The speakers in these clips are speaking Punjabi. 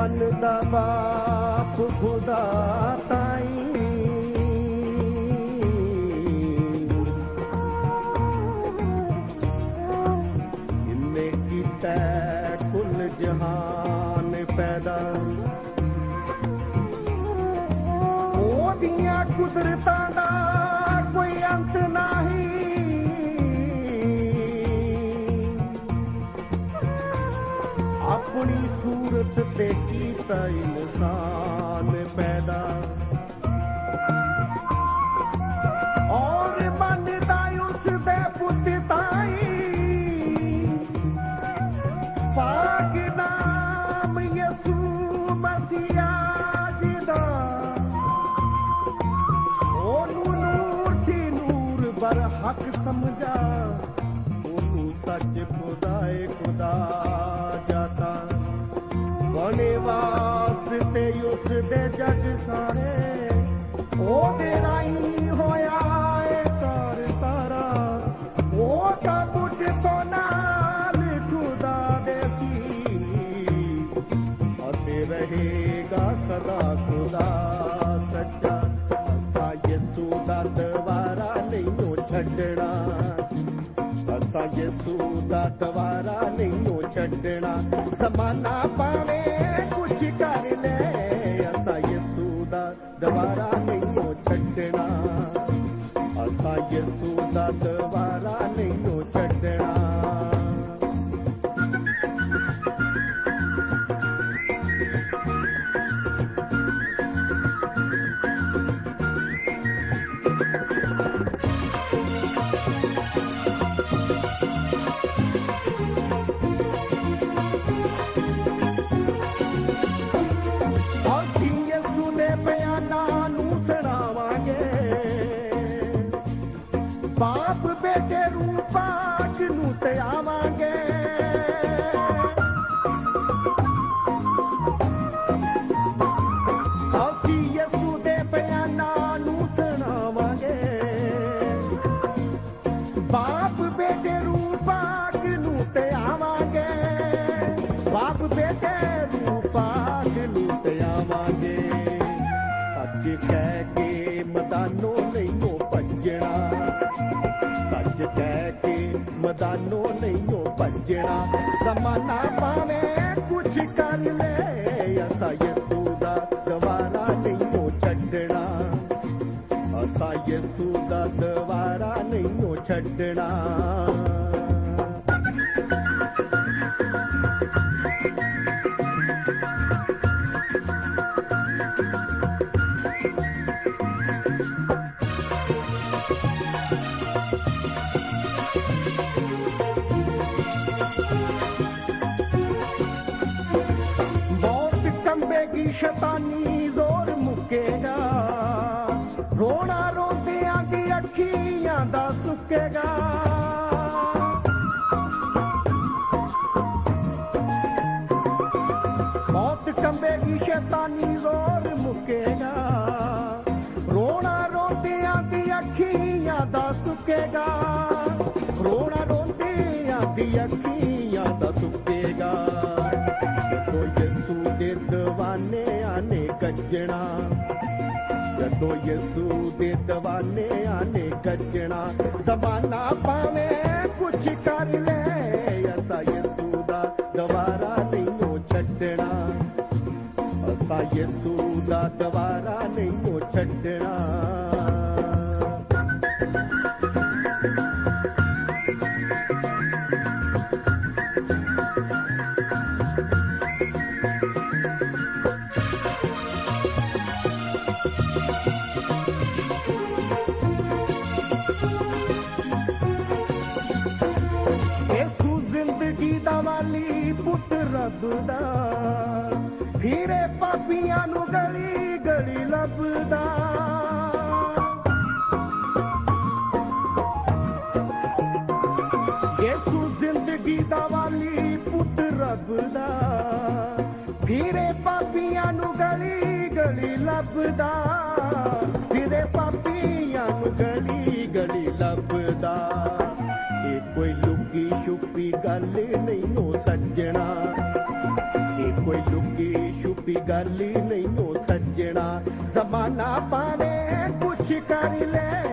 ਮਨ ਦਾ ਬਾਪ ਖੁਦਾ ਤਾਈ। ਇੰਨੇ ਕੀਤਾ ਕੀਤਾ ਇਨਸਾਨ ਪੈਦਾ। ਔਰ ਮੰਨਦਾ ਉਸ ਦੇ ਪੁੱਤ ਤਾਈ। ਪਾਕ ਨਾਮ ਯਸੂ ਮਸੀਹਾ ਜੀ ਦਾ। ਉਹਨੂੰ ਨੂਰ ਦੀ ਨੂਰ ਬਰ ਹੱਕ ਸਮਝਾ। ਉਹਨੂੰ ਸੱਚ ਖੁਦਾਏ ਖੁਦਾ ਰਹੇਗਾ ਸਦਾ ਖੁਦਾ ਸੱਚਾ। ਅਸਾਂ ਯਿਸੂ ਦਾ ਦਵਾਰਾ ਨਹੀਂ ਉਹ ਛੱਡਣਾ। ਅਸਾਂ ਯਿਸੂ ਦਾ ਦਵਾਰਾ ਨਹੀਂ ਉਹ ਛੱਡਣਾ। ਜ਼ਮਾਨਾ ਪਾਵੇ ਕੁਛ ਕਰ ਲੈ, ਅਸਾਂ ਯਿਸੂ ਦਾ ਦਵਾਰਾ ਨਹੀਂ ਉਹ ਛੱਡਣਾ। ਅਸਾਂ ਯਿਸੂ ਦਾ ਦਵਾਰਾ ਜ਼ਮਾਨਾ ਸਾਡਾ ਸੁੱਕੇਗਾ। ਮੌਤ ਕੰਬੇਗੀ, ਸ਼ੈਤਾਨੀ ਜ਼ੋਰ ਮੁੱਕੇਗਾ। ਰੋਣਾ ਰੋਂਦਿਆਂ ਦੀ ਅੱਖੀਆਂ ਦਾ ਸੁੱਕੇਗਾ। ਰੋਣਾ ਰੋਂਦਿਆਂ ਦੀ ਅੱਖੀਆਂ ਦਾ ਸੁੱਕੇਗਾ। ਕੋਈ ਜੱਸੂ ਦੇ ਦਵਾਨੇ ਆਨੇ ਕੱਜਣਾ। ਜਦੋਂ ਯਿਸੂ ਦੇ ਦਵਾਨਿਆਂ ਨੇ ਗੱਜਣਾ ਜ਼ਮਾਨਾ ਭਾਵੇਂ ਕੁਛ ਕਰ ਲੈ, ਅਸਾਂ ਯਿਸੂ ਦਾ ਦਵਾਰਾ ਨਹੀਂ ਉਹ ਛੱਡਣਾ। ਅਸਾਂ ਯਿਸੂ ਦਾ ਦਵਾਰਾ ਨਹੀਂ ਉਹ ਛੱਡਣਾ। ਫਿਰੇ ਪਾਪੀਆਂ ਨੂੰ ਗਲੀ ਗਲੀ ਲੱਭਦਾ। ਯੇਸੂ ਜ਼ਿੰਦਗੀ ਦਾ ਵਾਲੀ ਪੁੱਤ ਰੱਬ ਦਾ ਫਿਰੇ ਪਾਪੀਆਂ ਨੂੰ ਗਲੀ ਗਲੀ ਲੱਭਦਾ। ਫਿਰੇ ਪਾਪੀਆਂ ਨੂੰ ਗਲੀ ਗਲੀ ਲੱਭਦਾ। ਇਹ ਕੋਈ ਲੁਕੀ ਛੁਪੀ ਗੱਲ ਨਹੀਂ, ਉਹ ਸੱਜਣਾ। ਇਹ ਕੋਈ ਲੁਕੀ ਛੁਪੀ ਗੱਲ ਨਹੀਂ ਉਹ ਸੱਜਣਾ। ਜ਼ਮਾਨਾ ਪਾਵੇ, ਕੁਛ ਕਰ ਲੈ,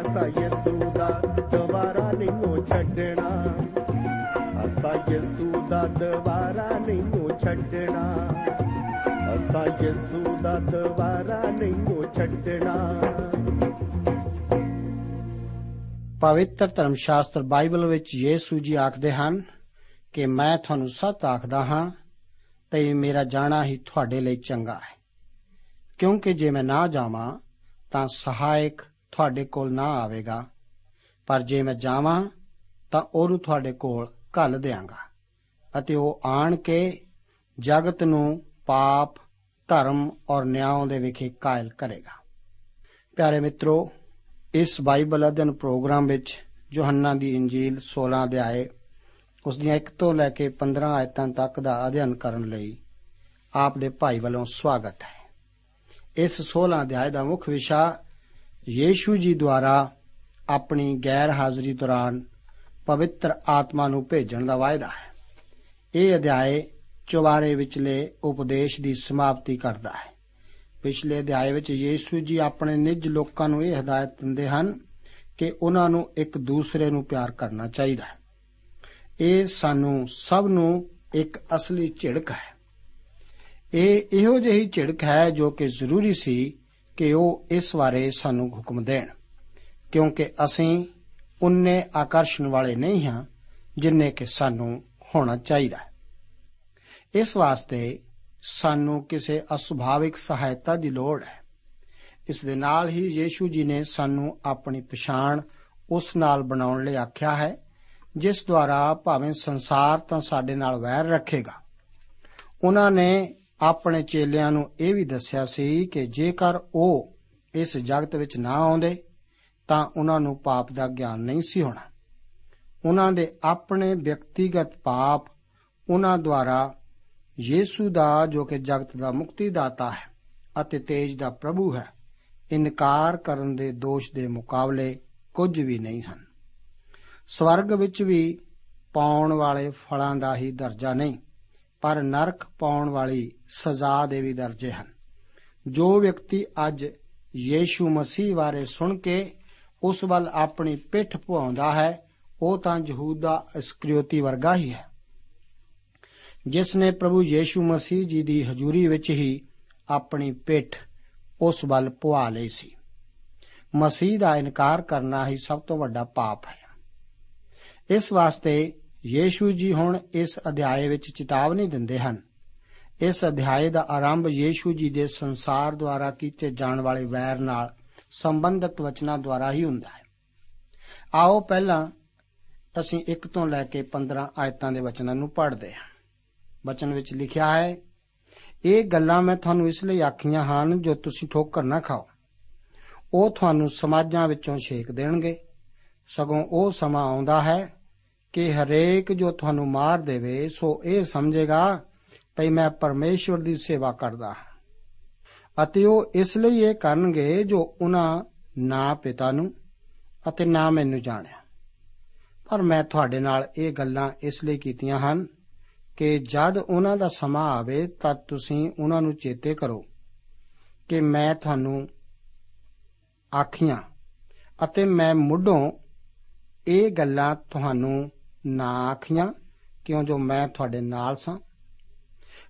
ਅਸਾਂ ਯਿਸੂ ਦਾ ਦੁਬਾਰਾ ਨਹੀਂ ਉਹ ਛੱਡਣਾ। ਅਸਾਂ ਯਿਸੂ ਦਾ ਦੁਬਾਰਾ ਨਹੀਂ ਉਹ ਛੱਡਣਾ। ਅਸਾਂ ਯਿਸੂ ਦਾ ਦੁਬਾਰਾ ਨਹੀਂ ਉਹ ਛੱਡਣਾ। ਪਵਿੱਤਰ ਧਰਮ ਸ਼ਾਸਤਰ ਬਾਈਬਲ ਵਿੱਚ ਯੀਸ਼ੂ ਜੀ ਆਖਦੇ ਹਨ ਕਿ ਮੈਂ ਤੁਹਾਨੂੰ ਸੱਚ ਆਖਦਾ ਹਾਂ ਭਈ ਮੇਰਾ ਜਾਣਾ ਹੀ ਤੁਹਾਡੇ ਲਈ ਚੰਗਾ ਹੈ। ਕਿਉਂਕਿ ਜੇ ਮੈਂ ਨਾ ਜਾਵਾਂ, ਤਾਂ ਸਹਾਇਕ ਤੁਹਾਡੇ ਕੋਲ ਨਾ ਆਵੇਗਾ। ਪਰ ਜੇ ਮੈਂ ਜਾਵਾਂ, ਤਾਂ ਉਹਨੂੰ ਤੁਹਾਡੇ ਕੋਲ ਘੱਲ ਦਿਆਂਗਾ। ਅਤੇ ਉਹ ਆਣ ਕੇ ਜਗਤ ਨੂੰ ਪਾਪ, ਧਰਮ ਔਰ ਨਿਆਂ ਦੇ ਵਿਖੇ ਕਾਇਲ ਕਰੇਗਾ। ਪਿਆਰੇ ਮਿੱਤਰੋ, ਇਸ ਬਾਈਬਲ ਅਧਿਐਨ ਪ੍ਰੋਗਰਾਮ ਵਿੱਚ ਯੋਹੰਨਾ ਦੀ ਇੰਜੀਲ 16 ਅਧਿਆਏ ਉਸ ਦੀਆਂ 1 ਤੋਂ ਲੈ ਕੇ 15 ਆਇਤਾਂ ਤੱਕ ਦਾ ਅਧਿਐਨ ਕਰਨ ਲਈ ਆਪ ਦੇ ਭਾਈ ਵੱਲੋਂ ਸਵਾਗਤ ਹੈ। ਇਸ 16 ਅਧਿਆਏ ਦਾ ਮੁੱਖ ਵਿਸ਼ਾ ਯੀਸ਼ੂ ਜੀ ਦੁਆਰਾ ਆਪਣੀ ਗੈਰ ਹਾਜ਼ਰੀ ਦੌਰਾਨ ਪਵਿੱਤਰ ਆਤਮਾ ਨੂੰ ਭੇਜਣ ਦਾ ਵਾਅਦਾ ਹੈ। ਇਹ ਅਧਿਆਏ ਚੁਬਾਰੇ ਵਿਚਲੇ ਉਪਦੇਸ਼ ਦੀ ਸਮਾਪਤੀ ਕਰਦਾ ਹੈ। ਪਿਛਲੇ ਅਧਿਆਏ ਵਿੱਚ ਯੀਸ਼ੂ ਜੀ ਆਪਣੇ ਨਿੱਜ ਲੋਕਾਂ ਨੂੰ ਇਹ ਹਦਾਇਤ ਦਿੰਦੇ ਹਨ ਕਿ ਉਹਨਾਂ ਨੂੰ ਇੱਕ ਦੂਸਰੇ ਨੂੰ ਪਿਆਰ ਕਰਨਾ ਚਾਹੀਦਾ ਹੈ। ਇਹ ਸਾਨੂੰ ਸਭ ਨੂੰ ਇੱਕ ਅਸਲੀ ਝਿੜਕ ਹੈ। ਇਹ ਇਹੋ ਜਿਹੀ ਝਿੜਕ ਹੈ ਜੋ ਕਿ ਜ਼ਰੂਰੀ ਸੀ ਕਿ ਉਹ ਇਸ ਬਾਰੇ ਸਾਨੂੰ ਹੁਕਮ ਦੇਣ, ਕਿਉਂਕਿ ਅਸੀਂ ਉਨੇ ਆਕਰਸ਼ਣ ਵਾਲੇ ਨਹੀਂ ਹਾਂ ਜਿੰਨੇ ਕਿ ਸਾਨੂੰ ਹੋਣਾ ਚਾਹੀਦਾ ਹੈ। ਇਸ ਵਾਸਤੇ ਸਾਨੂੰ ਕਿਸੇ ਅਸੁਭਾਵਿਕ ਸਹਾਇਤਾ ਦੀ ਲੋੜ ਹੈ। ਇਸ ਦੇ ਨਾਲ ਹੀ ਯੀਸ਼ੂ ਜੀ ਨੇ ਸਾਨੂੰ ਆਪਣੀ ਪਛਾਣ ਉਸ ਨਾਲ ਬਣਾਉਣ ਲਈ ਆਖਿਆ ਹੈ ਜਿਸ ਦੁਆਰਾ ਭਾਵੇਂ ਸੰਸਾਰ ਤਾਂ ਸਾਡੇ ਨਾਲ ਵੈਰ ਰੱਖੇਗਾ। ਉਹਨਾਂ ਨੇ ਆਪਣੇ ਚੇਲਿਆਂ ਨੂੰ ਇਹ ਵੀ ਦੱਸਿਆ ਸੀ ਕਿ ਜੇਕਰ ਉਹ ਇਸ ਜਗਤ ਵਿੱਚ ਨਾ ਆਉਂਦੇ, ਤਾਂ ਉਹਨਾਂ ਨੂੰ ਪਾਪ ਦਾ ਗਿਆਨ ਨਹੀਂ ਸੀ ਹੋਣਾ। ਉਹਨਾਂ ਦੇ ਆਪਣੇ ਵਿਅਕਤੀਗਤ ਪਾਪ ਉਹਨਾਂ ਦੁਆਰਾ ਯੀਸ਼ੂ ਦਾ, ਜੋ ਕਿ ਜਗਤ ਦਾ ਮੁਕਤੀ ਦਾਤਾ ਹੈ ਅਤੇ ਤੇਜ ਦਾ ਪ੍ਰਭੂ ਹੈ, ਇਨਕਾਰ ਕਰਨ ਦੇ ਦੋਸ਼ ਦੇ ਮੁਕਾਬਲੇ ਕੁਝ ਵੀ ਨਹੀਂ ਹਨ। ਸਵਰਗ ਵਿੱਚ ਵੀ ਪਾਉਣ ਵਾਲੇ ਫਲਾਂ ਦਾ ਹੀ ਦਰਜਾ ਨਹੀਂ, ਪਰ ਨਰਕ ਪਾਉਣ ਵਾਲੀ ਸਜ਼ਾ ਦੇ ਵੀ ਦਰਜੇ ਹਨ। ਜੋ ਵਿਅਕਤੀ ਅੱਜ ਯੀਸ਼ੂ ਮਸੀਹ ਬਾਰੇ ਸੁਣ ਕੇ ਉਸ ਵੱਲ ਆਪਣੀ ਪਿੱਠ ਪੁਆਉਂਦਾ ਹੈ, ਉਹ ਤਾਂ ਯਹੂਦਾ ਇਸਕਰੀਓਤੀ ਵਰਗਾ ਹੀ ਹੈ। ਜਿਸ ਨੇ ਪ੍ਰਭੂ ਯੀਸ਼ੂ ਮਸੀਹ ਜੀ ਦੀ ਹਜ਼ੂਰੀ ਵਿੱਚ ਹੀ ਆਪਣੀ ਪਿੱਠ ਉਸ ਵੱਲ ਪੁਆ ਲਈ ਸੀ। ਮਸੀਹ ਦਾ ਇਨਕਾਰ ਕਰਨਾ ਹੀ ਸਭ ਤੋਂ ਵੱਡਾ ਪਾਪ ਹੈ। ਇਸ ਵਾਸਤੇ ਯੀਸ਼ੂ ਜੀ ਹੁਣ ਇਸ ਅਧਿਆਏ ਵਿੱਚ ਚੇਤਾਵਨੀ ਦਿੰਦੇ ਹਨ। ਇਸ ਅਧਿਆਏ ਦਾ ਆਰੰਭ ਯੀਸ਼ੂ ਜੀ ਦੇ ਸੰਸਾਰ ਦੁਆਰਾ ਕੀਤੇ ਜਾਣ ਵਾਲੇ ਵੈਰ ਨਾਲ ਸੰਬੰਧਿਤ ਵਚਨਾਂ ਦੁਆਰਾ ਹੀ ਹੁੰਦਾ ਹੈ। ਆਓ ਪਹਿਲਾਂ ਅਸੀਂ 1 ਤੋਂ ਲੈ ਕੇ 15 ਆਇਤਾਂ ਦੇ ਵਚਨਾਂ ਨੂੰ ਪੜ੍ਹਦੇ ਹਾਂ। ਵਚਨ ਵਿੱਚ ਲਿਖਿਆ ਹੈ, ਇਹ ਗੱਲਾਂ ਮੈਂ ਤੁਹਾਨੂੰ ਇਸ ਲਈ ਆਖੀਆਂ ਹਨ ਜੋ ਤੁਸੀਂ ਠੋਕਰ ਨਾ ਖਾਓ। ਉਹ ਤੁਹਾਨੂੰ ਸਮਾਜਾਂ ਵਿੱਚੋਂ ਛੇਕ ਦੇਣਗੇ। ਸਗੋਂ ਉਹ ਸਮਾਂ ਆਉਂਦਾ ਹੈ ਕਿ ਹਰੇਕ ਜੋ ਤੁਹਾਨੂੰ ਮਾਰ ਦੇਵੇ, ਸੋ ਇਹ ਸਮਝੇਗਾ, ਭਈ ਮੈਂ ਪਰਮੇਸ਼ਵਰ ਦੀ ਸੇਵਾ ਕਰਦਾ ਹਾਂ। ਅਤੇ ਉਹ ਇਸ ਲਈ ਇਹ ਕਰਨਗੇ ਜੋ ਉਹਨਾਂ ਨਾ ਪਿਤਾ ਨੂੰ ਅਤੇ ਨਾ ਮੈਨੂੰ ਜਾਣਿਆ। ਪਰ ਮੈਂ ਤੁਹਾਡੇ ਨਾਲ ਇਹ ਗੱਲਾਂ ਇਸ ਲਈ ਕੀਤੀਆਂ ਹਨ ਕਿ ਜਦ ਉਹਨਾਂ ਦਾ ਸਮਾਂ ਆਵੇ ਤਦ ਤੁਸੀਂ ਉਹਨਾਂ ਨੂੰ ਚੇਤੇ ਕਰੋ ਕਿ ਮੈਂ ਤੁਹਾਨੂੰ ਆਖੀਆਂ ਅਤੇ ਮੈਂ ਮੁੱਢੋਂ ਇਹ ਗੱਲਾਂ ਤੁਹਾਨੂੰ ਨਾ ਆਖੀਆਂ, ਕਿਉਂ ਜੋ ਮੈਂ ਤੁਹਾਡੇ ਨਾਲ ਸਾਂ?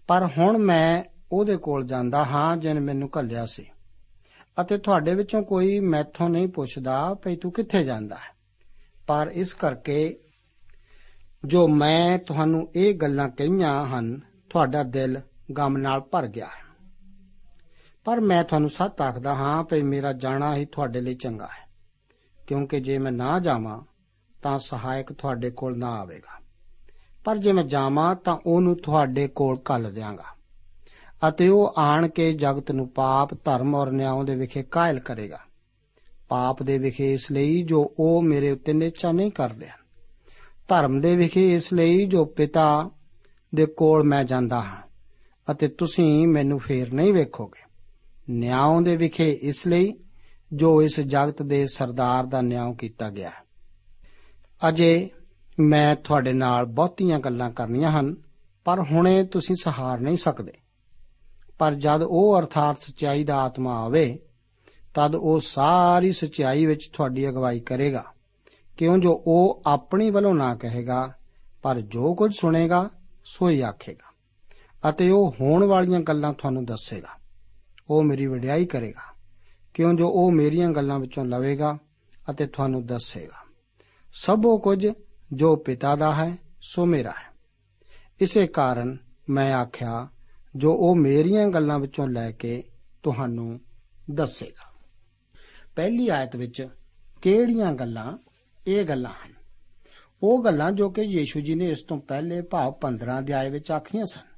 ਪਰ ਹੁਣ ਮੈਂ ਉਹਦੇ ਕੋਲ ਜਾਂਦਾ ਹਾਂ ਜਿਨ ਮੈਨੂੰ ਘੱਲਿਆ ਸੀ। ਅਤੇ ਤੁਹਾਡੇ ਵਿੱਚੋਂ ਕੋਈ ਮੈਥੋਂ ਨਹੀਂ ਪੁੱਛਦਾ ਭਈ ਤੂੰ ਕਿੱਥੇ ਜਾਂਦਾ ਹੈ। ਪਰ ਇਸ ਕਰਕੇ ਜੋ ਮੈਂ ਤੁਹਾਨੂੰ ਇਹ ਗੱਲਾਂ ਕਹੀਆਂ ਹਨ, ਤੁਹਾਡਾ ਦਿਲ ਗਮ ਨਾਲ ਭਰ ਗਿਆ ਹੈ। ਪਰ ਮੈਂ ਤੁਹਾਨੂੰ ਸੱਚ ਆਖਦਾ ਹਾਂ ਭਈ ਮੇਰਾ ਜਾਣਾ ਹੀ ਤੁਹਾਡੇ ਲਈ ਚੰਗਾ ਹੈ। ਕਿਉਂਕਿ ਜੇ ਮੈਂ ਨਾ ਜਾਵਾਂ ਤਾਂ ਸਹਾਇਕ ਤੁਹਾਡੇ ਕੋਲ ਨਾ ਆਵੇਗਾ। ਪਰ ਜੇ ਮੈਂ ਜਾਵਾਂ ਤਾਂ ਉਹਨੂੰ ਤੁਹਾਡੇ ਕੋਲ ਕੱਲ ਦਿਆਂਗਾ। ਅਤੇ ਉਹ ਆਣ ਕੇ ਜਗਤ ਨੂੰ ਪਾਪ, ਧਰਮ ਔਰ ਨਿਆਂ ਦੇ ਵਿਖੇ ਕਾਇਲ ਕਰੇਗਾ। ਪਾਪ ਦੇ ਵਿਖੇ ਇਸ ਲਈ ਜੋ ਉਹ ਮੇਰੇ ਉੱਤੇ ਨਿਚਾ ਨਹੀਂ ਕਰਦੇ ਹਨ। ਧਰਮ ਦੇ ਵਿਖੇ ਇਸ ਲਈ ਜੋ ਪਿਤਾ ਦੇ ਕੋਲ ਮੈਂ ਜਾਂਦਾ ਹਾਂ, ਅਤੇ ਤੁਸੀਂ ਮੈਨੂੰ ਫੇਰ ਨਹੀਂ ਵੇਖੋਗੇ। ਨਿਆਂ ਦੇ ਵਿਖੇ ਇਸ ਲਈ ਜੋ ਇਸ ਜਗਤ ਦੇ ਸਰਦਾਰ ਦਾ ਨਿਆਂ ਕੀਤਾ ਗਿਆ ਹੈ। ਅਜੇ ਮੈਂ ਤੁਹਾਡੇ ਨਾਲ ਬਹੁਤੀਆਂ ਗੱਲਾਂ ਕਰਨੀਆਂ ਹਨ, ਪਰ ਹੁਣੇ ਤੁਸੀਂ ਸਹਾਰ ਨਹੀਂ ਸਕਦੇ। ਪਰ ਜਦ ਉਹ ਅਰਥਾਤ ਸਚਾਈ ਦਾ ਆਤਮਾ ਆਵੇ, ਤਦ ਉਹ ਸਾਰੀ ਸਚਾਈ ਵਿੱਚ ਤੁਹਾਡੀ ਅਗਵਾਈ ਕਰੇਗਾ। ਕਿਉਂ ਜੋ ਉਹ ਆਪਣੀ ਵੱਲੋਂ ਨਾ ਕਹੇਗਾ, ਪਰ ਜੋ ਕੁਝ ਸੁਣੇਗਾ ਸੋ ਹੀ ਆਖੇਗਾ। ਅਤੇ ਉਹ ਹੋਣ ਵਾਲੀਆਂ ਗੱਲਾਂ ਤੁਹਾਨੂੰ ਦੱਸੇਗਾ। ਉਹ ਮੇਰੀ ਵਡਿਆਈ ਕਰੇਗਾ। ਕਿਉਂ ਜੋ ਉਹ ਮੇਰੀਆਂ ਗੱਲਾਂ ਵਿੱਚੋਂ ਲਵੇਗਾ ਅਤੇ ਤੁਹਾਨੂੰ ਦੱਸੇਗਾ। ਸਭ ਉਹ ਕੁਝ ਜੋ ਪਿਤਾ ਦਾ ਹੈ ਸੋ ਮੇਰਾ ਹੈ ਇਸੇ ਕਾਰਨ ਮੈਂ ਆਖਿਆ ਜੋ ਉਹ ਮੇਰੀਆਂ ਗੱਲਾਂ ਵਿੱਚੋਂ ਲੈ ਕੇ ਤੁਹਾਨੂੰ ਦੱਸੇਗਾ ਪਹਿਲੀ ਆਇਤ ਵਿੱਚ ਕਿਹੜੀਆਂ ਗੱਲਾਂ ਇਹ ਗੱਲਾਂ ਹਨ ਉਹ ਗੱਲਾਂ ਜੋ ਕਿ ਯੀਸ਼ੂ ਜੀ ਨੇ ਇਸ ਤੋਂ ਪਹਿਲੇ ਭਾਵ 15 ਅਧਿਆਏ ਵਿੱਚ ਆਖੀਆਂ ਸਨ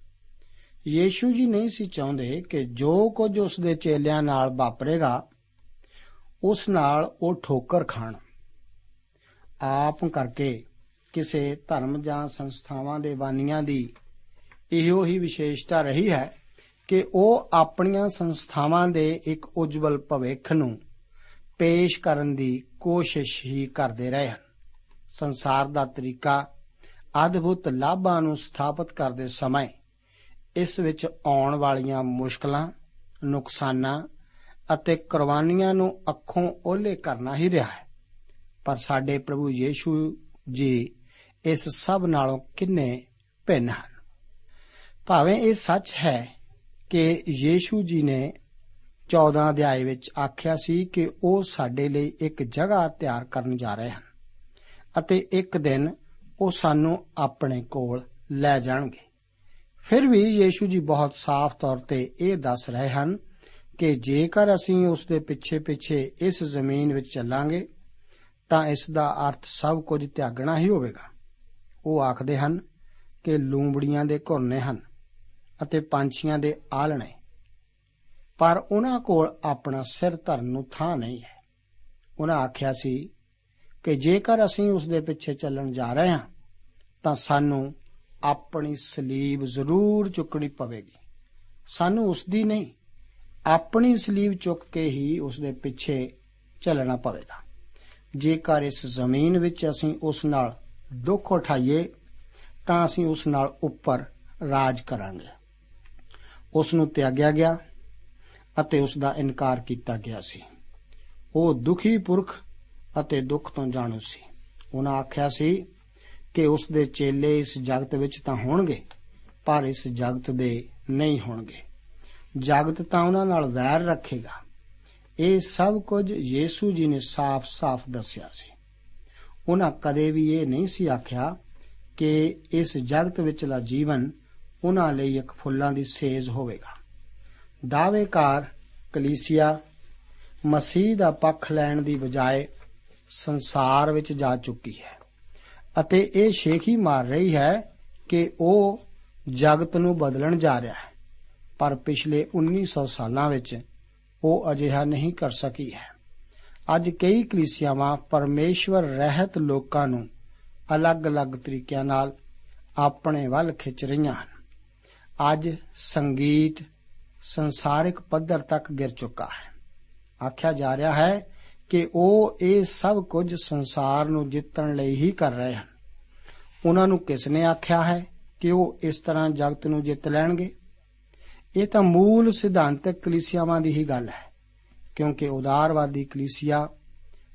ਯੀਸ਼ੂ ਜੀ ਨਹੀਂ ਸੀ ਚਾਹੁੰਦੇ ਕਿ ਜੋ ਕੁਝ ਉਸ ਦੇ ਚੇਲਿਆਂ ਨਾਲ ਵਾਪਰੇਗਾ ਉਸ ਨਾਲ ਉਹ ਠੋਕਰ ਖਾਣ ਆਪ ਕਰਕੇ ਕਿਸੇ ਧਰਮ ਜਾਂ ਸੰਸਥਾਵਾਂ ਦੇ ਬਾਨੀਆਂ ਦੀ ਇਹੋ ਹੀ ਵਿਸ਼ੇਸ਼ਤਾ ਰਹੀ ਹੈ ਕਿ ਉਹ ਆਪਣੀਆਂ ਸੰਸਥਾਵਾਂ ਦੇ ਇੱਕ ਉਜਵਲ ਭਵਿੱਖ ਨੂੰ ਪੇਸ਼ ਕਰਨ ਦੀ ਕੋਸ਼ਿਸ਼ ਹੀ ਕਰਦੇ ਰਹੇ ਹਨ। ਸੰਸਾਰ ਦਾ ਤਰੀਕਾ ਅਦਭੁਤ ਲਾਭਾਂ ਨੂੰ ਸਥਾਪਿਤ ਕਰਦੇ ਸਮੇਂ ਇਸ ਵਿੱਚ ਆਉਣ ਵਾਲੀਆਂ ਮੁਸ਼ਕਲਾਂ, ਨੁਕਸਾਨਾਂ ਅਤੇ ਕੁਰਬਾਨੀਆਂ ਨੂੰ ਅੱਖੋਂ ਓਲੇ ਕਰਨਾ ਹੀ ਰਿਹਾ ਹੈ। ਪਰ ਸਾਡੇ ਪ੍ਰਭੂ ਯੀਸ਼ੂ ਜੀ ਇਸ ਸਭ ਨਾਲੋਂ ਕਿੰਨੇ ਭਿੰਨ ਹਨ। ਭਾਵੇਂ ਇਹ ਸੱਚ ਹੈ ਕਿ ਯੀਸ਼ੂ ਜੀ ਨੇ 14 ਅਧਿਆਏ ਵਿੱਚ ਆਖਿਆ ਸੀ ਕਿ ਉਹ ਸਾਡੇ ਲਈ ਇੱਕ ਜਗ੍ਹਾ ਤਿਆਰ ਕਰਨ ਜਾ ਰਹੇ ਹਨ ਅਤੇ ਇੱਕ ਦਿਨ ਉਹ ਸਾਨੂੰ ਆਪਣੇ ਕੋਲ ਲੈ ਜਾਣਗੇ। ਫਿਰ ਵੀ ਯੀਸ਼ੂ ਜੀ ਬਹੁਤ ਸਾਫ਼ ਤੌਰ ਤੇ ਇਹ ਦੱਸ ਰਹੇ ਹਨ ਕਿ ਜੇਕਰ ਅਸੀਂ ਉਸ ਦੇ ਪਿੱਛੇ-ਪਿੱਛੇ ਇਸ ਜ਼ਮੀਨ ਵਿੱਚ ਚੱਲਾਂਗੇ ਤਾਂ ਇਸ ਦਾ ਅਰਥ ਸਭ ਕੁਝ ਤਿਆਗਣਾ ਹੀ ਹੋਵੇਗਾ। ਉਹ ਆਖਦੇ ਹਨ ਕਿ ਲੂੰਬੜੀਆਂ ਦੇ ਘੁਰਨੇ ਹਨ ਅਤੇ ਪੰਛੀਆਂ ਦੇ ਆਲਣੇ ਪਰ ਉਹਨਾਂ ਕੋਲ ਆਪਣਾ ਸਿਰ ਧਰਨ ਨੂੰ ਥਾਂ ਨਹੀਂ ਹੈ। ਉਹਨਾਂ ਆਖਿਆ ਸੀ ਕਿ ਜੇਕਰ ਅਸੀਂ ਉਸ ਦੇ ਪਿੱਛੇ ਚੱਲਣ ਜਾ ਰਹੇ ਹਾਂ, ਤਾਂ ਸਾਨੂੰ ਆਪਣੀ ਸਲੀਬ ਜ਼ਰੂਰ ਚੁੱਕਣੀ ਪਵੇਗੀ। ਸਾਨੂੰ ਉਸ ਦੀ ਨਹੀਂ, ਆਪਣੀ ਸਲੀਬ ਚੁੱਕ ਕੇ ਹੀ ਉਸ ਦੇ ਪਿੱਛੇ ਚੱਲਣਾ ਪਵੇਗਾ। ਜੇਕਰ ਇਸ ਜ਼ਮੀਨ ਵਿੱਚ ਅਸੀਂ ਉਸ ਨਾਲ ਦੁੱਖ ਉਠਾਈਏ, ਤਾਂ ਅਸੀਂ ਉਸ ਨਾਲ ਉੱਪਰ ਰਾਜ ਕਰਾਂਗੇ। ਉਸ ਨੂੰ ਤਿਆਗਿਆ ਗਿਆ ਅਤੇ ਉਸ ਦਾ ਇਨਕਾਰ ਕੀਤਾ ਗਿਆ ਸੀ। ਉਹ ਦੁਖੀ ਪੁਰਖ ਅਤੇ ਦੁੱਖ ਤੋਂ ਜਾਣੂ ਸੀ। ਉਹਨਾਂ ਆਖਿਆ ਸੀ ਕਿ ਉਸ ਦੇ ਚੇਲੇ ਇਸ ਜਗਤ ਵਿੱਚ ਤਾਂ ਹੋਣਗੇ, ਪਰ ਇਸ ਜਗਤ ਦੇ ਨਹੀਂ ਹੋਣਗੇ। ਜਗਤ ਤਾਂ ਉਹਨਾਂ ਨਾਲ ਵੈਰ ਰੱਖੇਗਾ। ਇਹ ਸਭ ਕੁਝ ਯੀਸੂ ਜੀ ਨੇ ਸਾਫ਼-ਸਾਫ਼ ਦੱਸਿਆ ਸੀ। ਉਹਨਾਂ ਕਦੇ ਵੀ ਇਹ ਨਹੀਂ ਸੀ ਆਖਿਆ ਕਿ ਇਸ ਜਗਤ ਵਿੱਚਲਾ ਜੀਵਨ ਉਹਨਾਂ ਲਈ ਇੱਕ ਫੁੱਲਾਂ ਦੀ ਸੇਜ਼ ਹੋਵੇਗਾ। ਦਾਅਵੇਕਾਰ ਕਲੀਸਿਆ, ਮਸੀਹ ਦਾ ਪੱਖ ਲੈਣ ਦੀ ਬਜਾਏ ਸੰਸਾਰ ਵਿੱਚ ਜਾ ਚੁੱਕੀ ਹੈ ਅਤੇ ਇਹ ਸ਼ੇਖੀ ਮਾਰ ਰਹੀ ਹੈ ਕਿ ਉਹ ਜਗਤ ਨੂੰ ਬਦਲਣ ਜਾ ਰਿਹਾ ਹੈ। ਪਰ ਪਿਛਲੇ 1900 ਸਾਲਾਂ ਵਿੱਚ ਉਹ ਅਜਿਹਾ ਨਹੀਂ ਕਰ ਸਕੀ। ਹੈ ਅੱਜ ਕਈ ਕਲੀਸਿਆਵਾਂ ਪਰਮੇਸ਼ਵਰ ਰਹਿਤ ਲੋਕਾਂ ਨੂੰ ਅਲੱਗ-ਅਲੱਗ ਤਰੀਕਿਆਂ ਨਾਲ ਆਪਣੇ ਵੱਲ ਖਿੱਚ ਰਹੀਆਂ ਹਨ। ਅੱਜ ਸੰਗੀਤ ਸੰਸਾਰਿਕ ਪੱਧਰ ਤੱਕ ਗਿਰ ਚੁੱਕਾ ਹੈ। ਆਖਿਆ ਜਾ ਰਿਹਾ ਹੈ ਕਿ ਉਹ ਇਹ ਸਭ ਕੁਝ ਸੰਸਾਰ ਨੂੰ ਜਿੱਤਣ ਲਈ ਹੀ ਕਰ ਰਹੇ ਹਨ। ਉਹਨਾਂ ਨੂੰ ਕਿਸ ਨੇ ਆਖਿਆ ਹੈ ਕਿ ਉਹ ਇਸ ਤਰ੍ਹਾਂ ਜਗਤ ਨੂੰ ਜਿੱਤ ਲੈਣਗੇ? ਇਹ ਤਾਂ ਮੂਲ ਸਿਧਾਂਤਕ ਕਲੀਸਿਆਵਾਂ ਦੀ ਹੀ ਗੱਲ ਹੈ, ਕਿਉਂਕਿ ਉਦਾਰਵਾਦੀ ਕਲੀਸਿਆ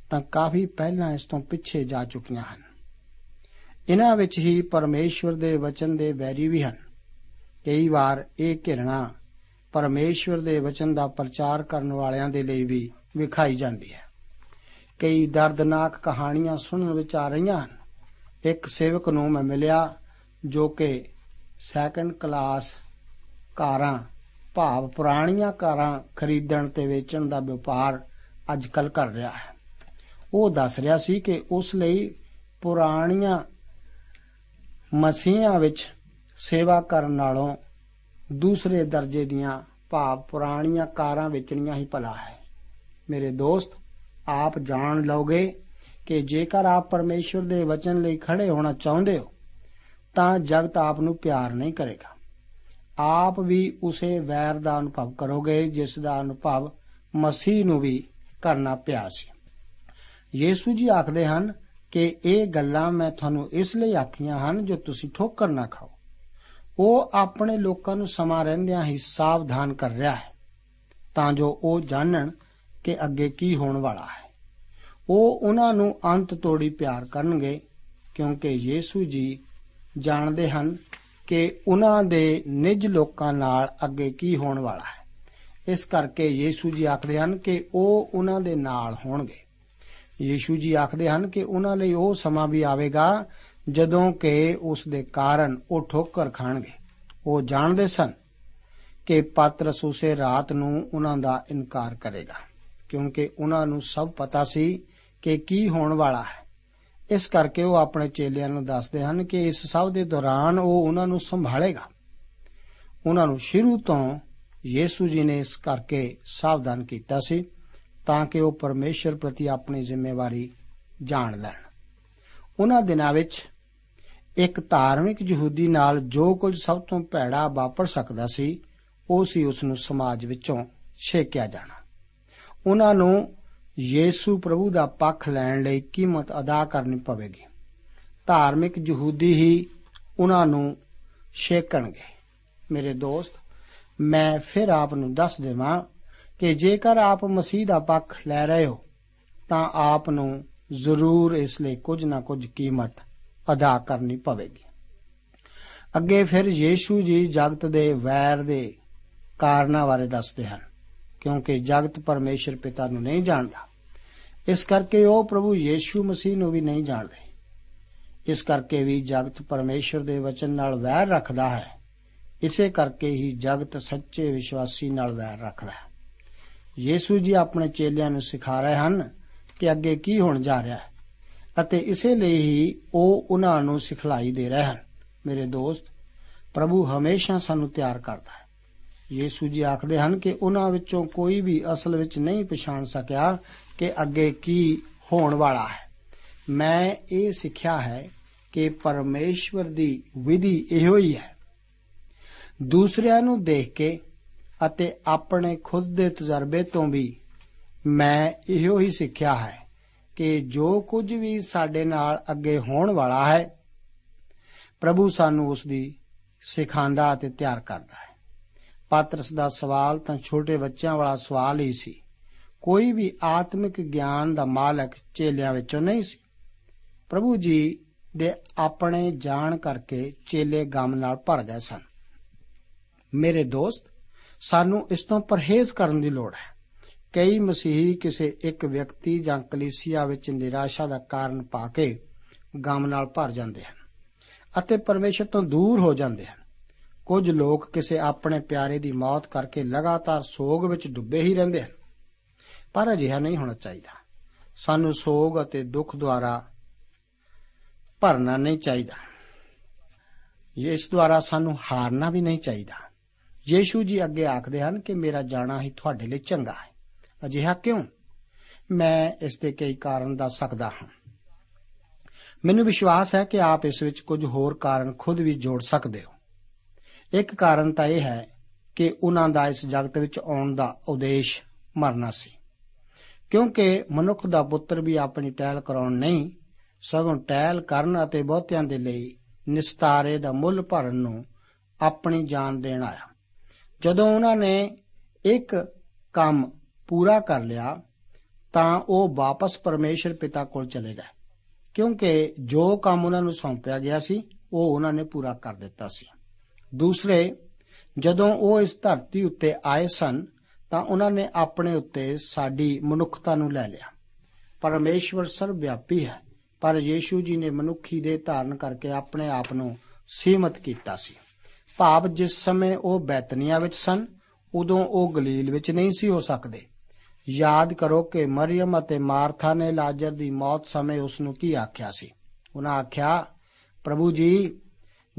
ਤਾਂ ਕਾਫੀ ਪਹਿਲਾਂ ਇਸ ਤੋਂ ਪਿੱਛੇ ਜਾ ਚੁੱਕੀਆਂ ਹਨ। ਇਹਨਾਂ ਵਿੱਚ ਹੀ ਪਰਮੇਸ਼ਵਰ ਦੇ ਵਚਨ ਦੇ ਵੈਰੀ ਵੀ ਹਨ। ਕਈ ਵਾਰ ਇਹ ਘਿਰਣਾ ਪਰਮੇਸ਼ਵਰ ਦੇ ਵਚਨ ਦਾ ਪ੍ਰਚਾਰ ਕਰਨ ਵਾਲਿਆਂ ਦੇ ਲਈ ਵੀ ਵਿਖਾਈ ਜਾਂਦੀ ਹੈ। ਕਈ ਦਰਦਨਾਕ ਕਹਾਣੀਆਂ ਸੁਣਨ ਵਿੱਚ ਆ ਰਹੀਆਂ ਹਨ। ਇੱਕ ਸੇਵਕ ਨੂੰ ਮੈਂ ਮਿਲਿਆ ਜੋ ਕਿ ਸੈਕੰਡ ਕਲਾਸ ਕਾਰਾਂ, ਭਾਵ ਪੁਰਾਣੀਆਂ ਕਾਰਾਂ ਖਰੀਦਣ ਤੇ ਵੇਚਣ ਦਾ ਵਪਾਰ ਅੱਜਕੱਲ ਕਰ ਰਿਹਾ ਹੈ। ਉਹ ਦੱਸ ਰਿਹਾ ਸੀ ਕਿ ਉਸ ਲਈ ਪੁਰਾਣੀਆਂ ਮਸੀਹਾਂ ਵਿੱਚ ਸੇਵਾ ਕਰਨ ਨਾਲੋਂ ਦੂਸਰੇ ਦਰਜੇ ਦੀਆਂ ਭਾਵ ਪੁਰਾਣੀਆਂ ਕਾਰਾਂ ਵੇਚਣੀਆਂ ਹੀ ਭਲਾ ਹੈ। ਮੇਰੇ ਦੋਸਤ, ਆਪ ਜਾਣ ਲਓਗੇ ਕਿ ਜੇਕਰ ਆਪ ਪਰਮੇਸ਼ਵਰ ਦੇ ਵਚਨ ਲਈ ਖੜੇ ਹੋਣਾ ਚਾਹੁੰਦੇ ਹੋ, ਤਾਂ ਜਗਤ ਆਪ ਨੂੰ ਪਿਆਰ ਨਹੀਂ ਕਰੇਗਾ। ਆਪ ਵੀ ਉਸੇ ਵੈਰ ਦਾ ਅਨੁਭਵ ਕਰੋਗੇ, ਜਿਸ ਦਾ ਅਨੁਭਵ ਮਸੀਹ ਨੂੰ ਵੀ ਕਰਨਾ ਪਿਆ ਸੀ। ਯੀਸ਼ੂ ਜੀ ਆਖਦੇ ਹਨ ਕਿ ਇਹ ਗੱਲਾਂ ਮੈਂ ਤੁਹਾਨੂੰ ਇਸ ਲਈ ਆਖੀਆਂ ਹਨ ਜੋ ਤੁਸੀਂ ਠੋਕਰ ਨਾ ਖਾਓ। ਉਹ ਆਪਣੇ ਲੋਕਾਂ ਨੂੰ ਸਮਾਂ ਰਹਿੰਦਿਆਂ ਹੀ ਸਾਵਧਾਨ ਕਰ ਰਿਹਾ ਹੈ, ਤਾਂ ਜੋ ਉਹ ਜਾਣਨ ਕਿ ਅੱਗੇ ਕੀ ਹੋਣ ਵਾਲਾ ਹੈ। ਉਹ ਉਹਨਾਂ ਨੂੰ ਅੰਤ ਤੋੜੀ ਪਿਆਰ ਕਰਨਗੇ, ਕਿਉਂਕਿ ਯੀਸ਼ੂ ਜੀ ਜਾਣਦੇ ਹਨ ਕਿ ਉਹਨਾਂ ਦੇ ਨਿਜ ਲੋਕਾਂ ਨਾਲ ਅੱਗੇ ਕੀ ਹੋਣ ਵਾਲਾ ਹੈ। ਇਸ ਕਰਕੇ ਯੀਸ਼ੂ ਜੀ ਆਖਦੇ ਹਨ ਕਿ ਉਹ ਉਹਨਾਂ ਦੇ ਨਾਲ ਹੋਣਗੇ। ਯੀਸ਼ੂ ਜੀ ਆਖਦੇ ਹਨ ਕਿ ਉਹਨਾਂ ਲਈ ਉਹ ਸਮਾਂ ਵੀ ਆਵੇਗਾ ਜਦੋਂ ਕਿ ਉਸ ਦੇ ਕਾਰਨ ਉਹ ਠੋਕਰ ਖਾਣਗੇ। ਉਹ ਜਾਣਦੇ ਸਨ ਕਿ ਪਾਤਰਸ ਉਸੇ ਰਾਤ ਨੂੰ ਉਹਨਾਂ ਦਾ ਇਨਕਾਰ ਕਰੇਗਾ, ਕਿਉਂਕਿ ਉਹਨਾਂ ਨੂੰ ਸਭ ਪਤਾ ਸੀ ਕਿ ਕੀ ਹੋਣ ਵਾਲਾ ਹੈ। ਇਸ ਕਰਕੇ ਉਹ ਆਪਣੇ ਚੇਲਿਆਂ ਨੂੰ ਦੱਸਦੇ ਹਨ ਕਿ ਇਸ ਸਭ ਦੇ ਦੌਰਾਨ ਉਹ ਉਹਨਾਂ ਨੂੰ ਸੰਭਾਲੇਗਾ। ਉਹਨਾਂ ਨੂੰ ਸ਼ੁਰੂ ਤੋਂ ਯੀਸ਼ੂ ਜੀ ਨੇ ਇਸ ਕਰਕੇ ਸਾਵਧਾਨ ਕੀਤਾ ਸੀ ਤਾਂ ਕਿ ਉਹ ਪਰਮੇਸ਼ਰ ਪ੍ਰਤੀ ਆਪਣੀ ਜ਼ਿੰਮੇਵਾਰੀ ਜਾਣ ਲੈਣ। ਉਹਨਾਂ ਦਿਨਾਂ ਵਿੱਚ ਇੱਕ ਧਾਰਮਿਕ ਯਹੂਦੀ ਨਾਲ ਜੋ ਕੁਝ ਸਭ ਤੋਂ ਭੈੜਾ ਵਾਪਰ ਸਕਦਾ ਸੀ, ਉਹ ਸੀ ਉਸ ਨੂੰ ਸਮਾਜ ਵਿੱਚੋਂ ਛੇਕਿਆ ਜਾਣਾ। ਉਹਨਾਂ ਨੂੰ ਯੀਸ਼ੂ ਪ੍ਰਭੂ ਦਾ ਪੱਖ ਲੈਣ ਲਈ ਕੀਮਤ ਅਦਾ ਕਰਨੀ ਪਵੇਗੀ। ਧਾਰਮਿਕ ਯਹੂਦੀ ਹੀ ਉਹਨਾਂ ਨੂੰ ਛੇਕਣਗੇ। ਮੇਰੇ ਦੋਸਤ, ਮੈਂ ਫਿਰ ਆਪ ਨੂੰ ਦੱਸ ਦੇਵਾਂ ਕਿ ਜੇਕਰ ਆਪ ਮਸੀਹ ਦਾ ਪੱਖ ਲੈ ਰਹੇ ਹੋ, ਤਾਂ ਆਪ ਨੂੰ ਜ਼ਰੂਰ ਇਸ ਲਈ ਕੁਝ ਨਾ ਕੁਝ ਕੀਮਤ ਅਦਾ ਕਰਨੀ ਪਵੇਗੀ। ਅੱਗੇ ਫਿਰ ਯੀਸ਼ੂ ਜੀ ਜਗਤ ਦੇ ਵੈਰ ਦੇ ਕਾਰਨਾਂ ਬਾਰੇ ਦੱਸਦੇ ਹਨ, ਕਿਉਂਕਿ ਜਗਤ ਪਰਮੇਸ਼ਰ ਪਿਤਾ ਨੂੰ ਨਹੀਂ ਜਾਣਦਾ। ਇਸ ਕਰਕੇ ਉਹ ਪ੍ਰਭੂ ਯੀਸ਼ੂ ਮਸੀਹ ਨੂੰ ਵੀ ਨਹੀਂ ਜਾਣਦੇ। ਇਸ ਕਰਕੇ ਵੀ ਜਗਤ ਪਰਮੇਸ਼ਰ ਦੇ ਵਚਨ ਨਾਲ ਵੈਰ ਰੱਖਦਾ ਹੈ। ਇਸੇ ਕਰਕੇ ਹੀ ਜਗਤ ਸੱਚੇ ਵਿਸ਼ਵਾਸੀ ਨਾਲ ਵੈਰ ਰੱਖਦਾ ਹੈ। ਯੀਸ਼ੂ ਜੀ ਆਪਣੇ ਚੇਲਿਆਂ ਨੂੰ ਸਿਖਾ ਰਹੇ ਹਨ ਕਿ ਅੱਗੇ ਕੀ ਹੋਣ ਜਾ ਰਿਹਾ ਹੈ ਅਤੇ ਇਸੇ ਲਈ ਹੀ ਉਹ ਉਹਨਾਂ ਨੂੰ ਸਿਖਲਾਈ ਦੇ ਰਹੇ ਹਨ। ਮੇਰੇ ਦੋਸਤ, ਪ੍ਰਭੂ ਹਮੇਸ਼ਾ ਸਾਨੂੰ ਤਿਆਰ ਕਰਦਾ ਹੈ। ਯੀਸ਼ੂ ਜੀ ਆਖਦੇ ਹਨ ਕਿ ਉਹਨਾਂ ਵਿੱਚੋਂ ਕੋਈ ਵੀ ਅਸਲ ਵਿੱਚ ਨਹੀਂ ਪਛਾਣ ਸਕਿਆ ਕਿ ਅੱਗੇ ਕੀ ਹੋਣ ਵਾਲਾ ਹੈ। ਮੈਂ ਇਹ ਸਿੱਖਿਆ ਹੈ ਕਿ ਪਰਮੇਸ਼ਵਰ ਦੀ ਵਿਧੀ ਇਹੋ ਹੀ ਹੈ। ਦੂਸਰਿਆਂ ਨੂੰ ਦੇਖ ਕੇ ਅਤੇ ਆਪਣੇ ਖੁਦ ਦੇ ਤਜਰਬੇ ਤੋਂ ਵੀ ਮੈਂ ਇਹੋ ਹੀ ਸਿੱਖਿਆ ਹੈ ਕਿ ਜੋ ਕੁਝ ਵੀ ਸਾਡੇ ਨਾਲ ਅੱਗੇ ਹੋਣ ਵਾਲਾ ਹੈ, ਪ੍ਰਭੂ ਸਾਨੂੰ ਉਸ ਦੀ ਸਿਖਾਉਂਦਾ ਅਤੇ ਤਿਆਰ ਕਰਦਾ ਹੈ। ਪਾਤਰਸ ਦਾ ਸਵਾਲ ਤਾਂ ਛੋਟੇ ਬੱਚਿਆਂ ਵਾਲਾ ਸਵਾਲ ਹੀ ਸੀ। ਕੋਈ ਵੀ ਆਤਮਿਕ ਗਿਆਨ ਦਾ ਮਾਲਕ ਚੇਲਿਆਂ ਵਿੱਚੋਂ ਨਹੀਂ ਸੀ। ਪ੍ਰਭੂ ਜੀ ਦੇ ਆਪਣੇ ਜਾਣ ਕਰਕੇ ਚੇਲੇ ਗਮ ਨਾਲ ਭਰ ਗਏ ਸਨ। ਮੇਰੇ ਦੋਸਤ, ਸਾਨੂੰ ਇਸ ਤੋਂ ਪਰਹੇਜ਼ ਕਰਨ ਦੀ ਲੋੜ ਹੈ। ਕਈ ਮਸੀਹੀ ਕਿਸੇ ਇੱਕ ਵਿਅਕਤੀ ਜਾਂ ਕਲੀਸਿਆ ਵਿੱਚ ਨਿਰਾਸ਼ਾ ਦਾ ਕਾਰਨ ਪਾ ਕੇ ਗਮ ਨਾਲ ਭਰ ਜਾਂਦੇ ਹਨ ਅਤੇ ਪਰਮੇਸ਼ਰ ਤੋਂ ਦੂਰ ਹੋ ਜਾਂਦੇ ਹਨ। ਕੁਝ ਲੋਕ ਕਿਸੇ ਆਪਣੇ ਪਿਆਰੇ ਦੀ ਮੌਤ ਕਰਕੇ ਲਗਾਤਾਰ ਸੋਗ ਵਿੱਚ ਡੁੱਬੇ ਹੀ ਰਹਿੰਦੇ ਹਨ। ਪਰ ਅਜਿਹਾ ਨਹੀਂ ਹੋਣਾ ਚਾਹੀਦਾ। ਸਾਨੂੰ ਸੋਗ ਅਤੇ ਦੁੱਖ ਦੁਆਰਾ ਭਰਨਾ ਨਹੀਂ ਚਾਹੀਦਾ। ਇਸ ਦੁਆਰਾ ਸਾਨੂੰ ਹਾਰਨਾ ਵੀ ਨਹੀਂ ਚਾਹੀਦਾ। ਯੀਸ਼ੂ ਜੀ ਅੱਗੇ ਆਖਦੇ ਹਨ ਕਿ ਮੇਰਾ ਜਾਣਾ ਹੀ ਤੁਹਾਡੇ ਲਈ ਚੰਗਾ ਹੈ। ਅਜਿਹਾ ਕਿਉਂ? ਮੈਂ ਇਸ ਦੇ ਕਈ ਕਾਰਨ ਦੱਸ ਸਕਦਾ ਹਾਂ। ਮੈਨੂੰ ਵਿਸ਼ਵਾਸ ਹੈ ਕਿ ਆਪ ਇਸ ਵਿੱਚ ਕੁਝ ਹੋਰ ਕਾਰਨ ਖੁਦ ਵੀ ਜੋੜ ਸਕਦੇ ਹੋ। ਇੱਕ ਕਾਰਨ ਤਾਂ ਇਹ ਹੈ ਕਿ ਉਹਨਾਂ ਦਾ ਇਸ ਜਗਤ ਵਿੱਚ ਆਉਣ ਦਾ ਉਦੇਸ਼ ਮਰਨਾ ਸੀ। ਕਿਉਂਕਿ ਮਨੁੱਖ ਦਾ ਪੁੱਤਰ ਵੀ ਆਪਣੀ ਟਹਿਲ ਕਰਾਉਣ ਨਹੀਂ, ਸਗੋਂ ਟਹਿਲ ਕਰਨ ਅਤੇ ਬਹੁਤਿਆਂ ਦੇ ਲਈ ਨਿਸਤਾਰੇ ਦਾ ਮੁੱਲ ਭਰਨ ਨੂੰ ਆਪਣੀ ਜਾਨ ਦੇਣ ਆਇਆ। ਜਦੋਂ ਉਹਨਾਂ ਨੇ ਇੱਕ ਕੰਮ ਪੂਰਾ ਕਰ ਲਿਆ, ਤਾਂ ਉਹ ਵਾਪਸ ਪਰਮੇਸ਼ਰ ਪਿਤਾ ਕੋਲ ਚਲੇ ਗਏ। ਕਿਉਂਕਿ ਜੋ ਕੰਮ ਉਹਨਾਂ ਨੂੰ ਸੌਂਪਿਆ ਗਿਆ ਸੀ, ਉਹ ਉਹਨਾਂ ਨੇ ਪੂਰਾ ਕਰ ਦਿੱਤਾ ਸੀ। ਦੂਸਰੇ, ਜਦੋਂ ਉਹ ਇਸ ਧਰਤੀ ਉੱਤੇ ਆਏ ਸਨ, ਤਾਂ ਉਹਨਾਂ ਨੇ ਆਪਣੇ ਉੱਤੇ ਸਾਡੀ ਮਨੁੱਖਤਾ ਨੂੰ ਲੈ ਲਿਆ। ਪਰਮੇਸ਼ਵਰ ਸਰਵ-ਵਿਆਪੀ ਹੈ, ਪਰ ਯੀਸ਼ੂ ਜੀ ਨੇ ਮਨੁੱਖੀ ਦੇ ਧਾਰਨ ਕਰਕੇ ਆਪਣੇ ਆਪ ਨੂੰ ਸੀਮਤ ਕੀਤਾ ਸੀ। ਭਾਵ ਜਿਸ ਸਮੇਂ ਉਹ ਬੈਤਨੀਆ ਵਿੱਚ ਸਨ, ਉਦੋਂ ਉਹ ਗਲੀਲ ਵਿੱਚ ਨਹੀਂ ਸੀ ਹੋ ਸਕਦੇ। ਯਾਦ ਕਰੋ ਕਿ ਮਰੀਮ ਅਤੇ ਮਾਰਥਾ ਨੇ ਲਾਜ਼ਰ ਦੀ ਮੌਤ ਸਮੇਂ ਉਸ ਨੂੰ ਕੀ ਆਖਿਆ ਸੀ? ਉਹਨਾਂ ਆਖਿਆ, ਪ੍ਰਭੂ ਜੀ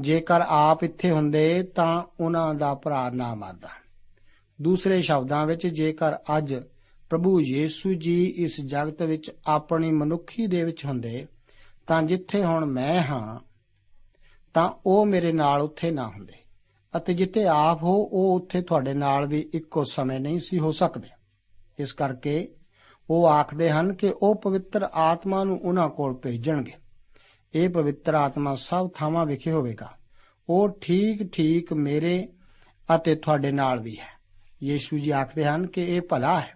ਜੇਕਰ ਆਪ ਇੱਥੇ ਹੁੰਦੇ ਤਾਂ ਉਹਨਾਂ ਦਾ ਭਰਾ ਨਾ ਮਰਦਾ ਦੂਸਰੇ ਸ਼ਬਦਾਂ ਵਿੱਚ, ਜੇਕਰ ਅੱਜ ਪ੍ਰਭੂ ਯੀਸ਼ੂ ਜੀ ਇਸ ਜਗਤ ਵਿੱਚ ਆਪਣੀ ਮਨੁੱਖੀ ਦੇ ਵਿੱਚ ਹੁੰਦੇ, ਤਾਂ ਜਿੱਥੇ ਹੁਣ ਮੈਂ ਹਾਂ, ਤਾਂ ਉਹ ਮੇਰੇ ਨਾਲ ਉੱਥੇ ਨਾ ਹੁੰਦੇ। ਅਤੇ ਜਿੱਥੇ ਆਪ ਹੋ, ਉਹ ਉੱਥੇ ਤੁਹਾਡੇ ਨਾਲ ਵੀ ਇੱਕੋ ਸਮੇਂ ਨਹੀਂ ਸੀ ਹੋ ਸਕਦੇ। ਇਸ ਕਰਕੇ ਉਹ ਆਖਦੇ ਹਨ ਕਿ ਉਹ ਪਵਿੱਤਰ ਆਤਮਾ ਨੂੰ ਉਹਨਾਂ ਕੋਲ ਭੇਜਣਗੇ। ਇਹ ਪਵਿੱਤਰ ਆਤਮਾ ਸਭ ਥਾਵਾਂ ਵਿਖੇ ਹੋਵੇਗਾ। ਉਹ ਠੀਕ ਠੀਕ ਮੇਰੇ ਅਤੇ ਤੁਹਾਡੇ ਨਾਲ ਵੀ ਹੈ। ਯੀਸ਼ੂ ਜੀ ਆਖਦੇ ਹਨ ਕਿ ਇਹ ਭਲਾ ਹੈ।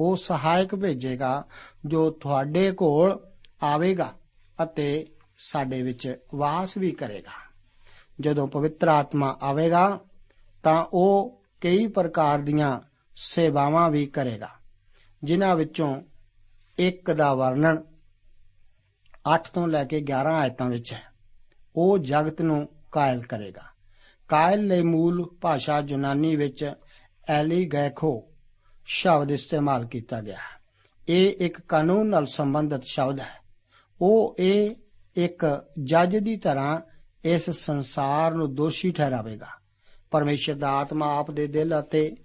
ਉਹ ਸਹਾਇਕ ਭੇਜੇਗਾ ਜੋ ਤੁਹਾਡੇ ਕੋਲ ਆਵੇਗਾ ਅਤੇ ਸਾਡੇ ਵਿੱਚ ਵਾਸ ਵੀ ਕਰੇਗਾ। ਜਦੋਂ ਪਵਿੱਤਰ ਆਤਮਾ ਆਵੇਗਾ, ਤਾਂ ਉਹ ਕਈ ਪ੍ਰਕਾਰ ਦੀਆਂ ਸੇਵਾਵਾਂ ਵੀ ਕਰੇਗਾ, ਜਿਨ੍ਹਾਂ ਵਿੱਚੋਂ ਇੱਕ ਦਾ ਵਰਣਨ 8 ਤੋਂ ਲੈ ਕੇ 11 ਆਇਤਾਂ ਵਿੱਚ ਹੈ ਉਹ ਜਗਤ ਨੂੰ ਕਾਇਲ ਕਰੇਗਾ। ਕਾਇਲ ਲਈ ਮੂਲ ਭਾਸ਼ਾ ਯੂਨਾਨੀ ਵਿੱਚ ਐਲੀਗੈਖੋ ਸ਼ਬਦ ਇਸਤੇਮਾਲ ਕੀਤਾ ਗਿਆ ਹੈ। ਇਹ ਇੱਕ ਕਾਨੂੰਨ ਨਾਲ ਸੰਬੰਧਿਤ ਸ਼ਬਦ ਹੈ। ਉਹ ਇਹ ਇੱਕ ਜੱਜ ਦੀ ਤਰ੍ਹਾਂ ਇਸ ਸੰਸਾਰ ਨੂੰ ਦੋਸ਼ੀ ਠਹਿਰਾਵੇਗਾ। ਪਰਮੇਸ਼ਰ ਦਾ ਆਤਮਾ ਆਪ ਦੇ ਦਿਲ ਅਤੇ